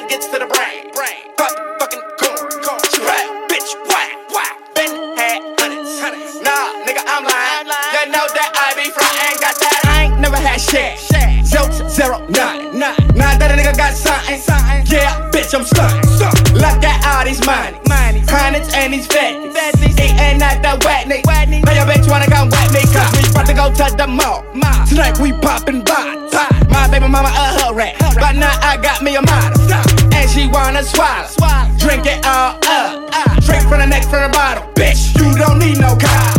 nuggets to the brain. brain. Pop fucking corn. corn. She rap, bitch, whack, whack. Been had hundreds. Nah, nigga, I'm lying. You know that I be frontin', got that. I ain't never had shit. Zero, zero, nine, nine. Now that a nigga got something. Yeah, bitch, I'm stuntin'. Look at all these money. Hundreds and these fatties. Eatin' at the wetney. Now your bitch wanna come wet me. Cause we about to go to the mall. Tonight we poppin' bottles. My baby mama a her rat. But now I got me a model. And she wanna swallow. Drink it all up. Drink from the neck, from the bottle. Bitch, you don't need no car.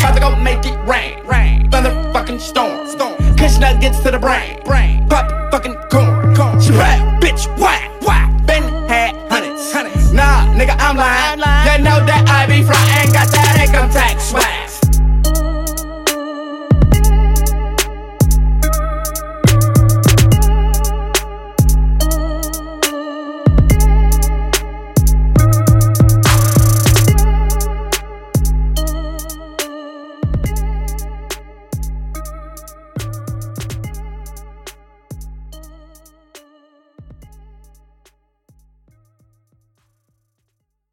About to go make it rain. rain. Thunder fucking storm. storm. Cause nuggets to the brain. brain. Pop fucking corn. corn. She rap, bitch, whack. whack. Been had hundreds. Nah, nigga, I'm lying. i. You know that I be flyin' Got